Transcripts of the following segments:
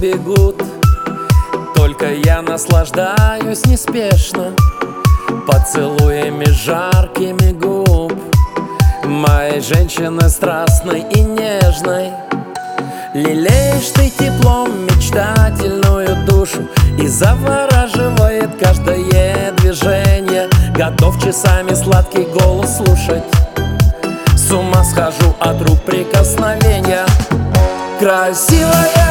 бегут. Только я наслаждаюсь неспешно Поцелуями жаркими губ. Моей женщины страстной и нежной. Лелеешь ты теплом мечтательную душу И завораживает каждое движение. Готов часами сладкий голос слушать. С ума схожу от рук прикосновения. Красивая,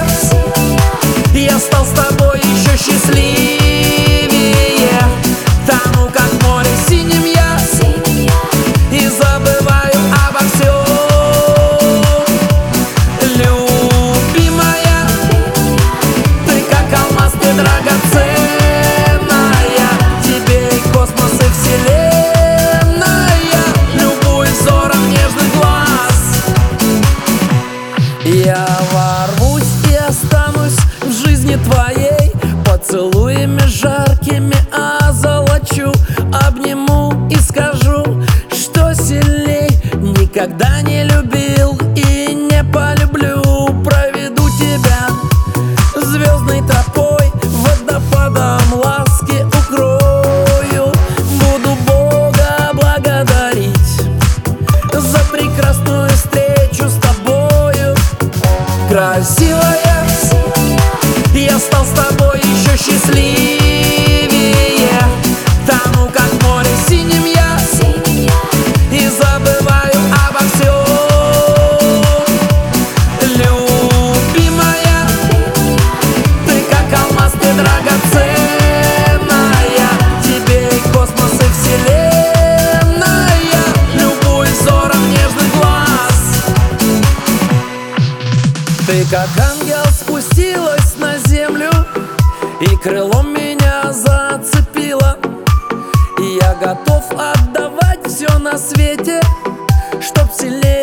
я стал с тобой еще счастливее и скажу, что сильней Никогда не любил и не полюблю. Проведу тебя звездной тропой Водопадом ласки укрою. Буду Бога благодарить За прекрасную встречу с тобою. Красивая, я стал с тобой еще счастливее как ангел спустилась на землю И крылом меня зацепила. И я готов отдавать все на свете Чтоб сильнее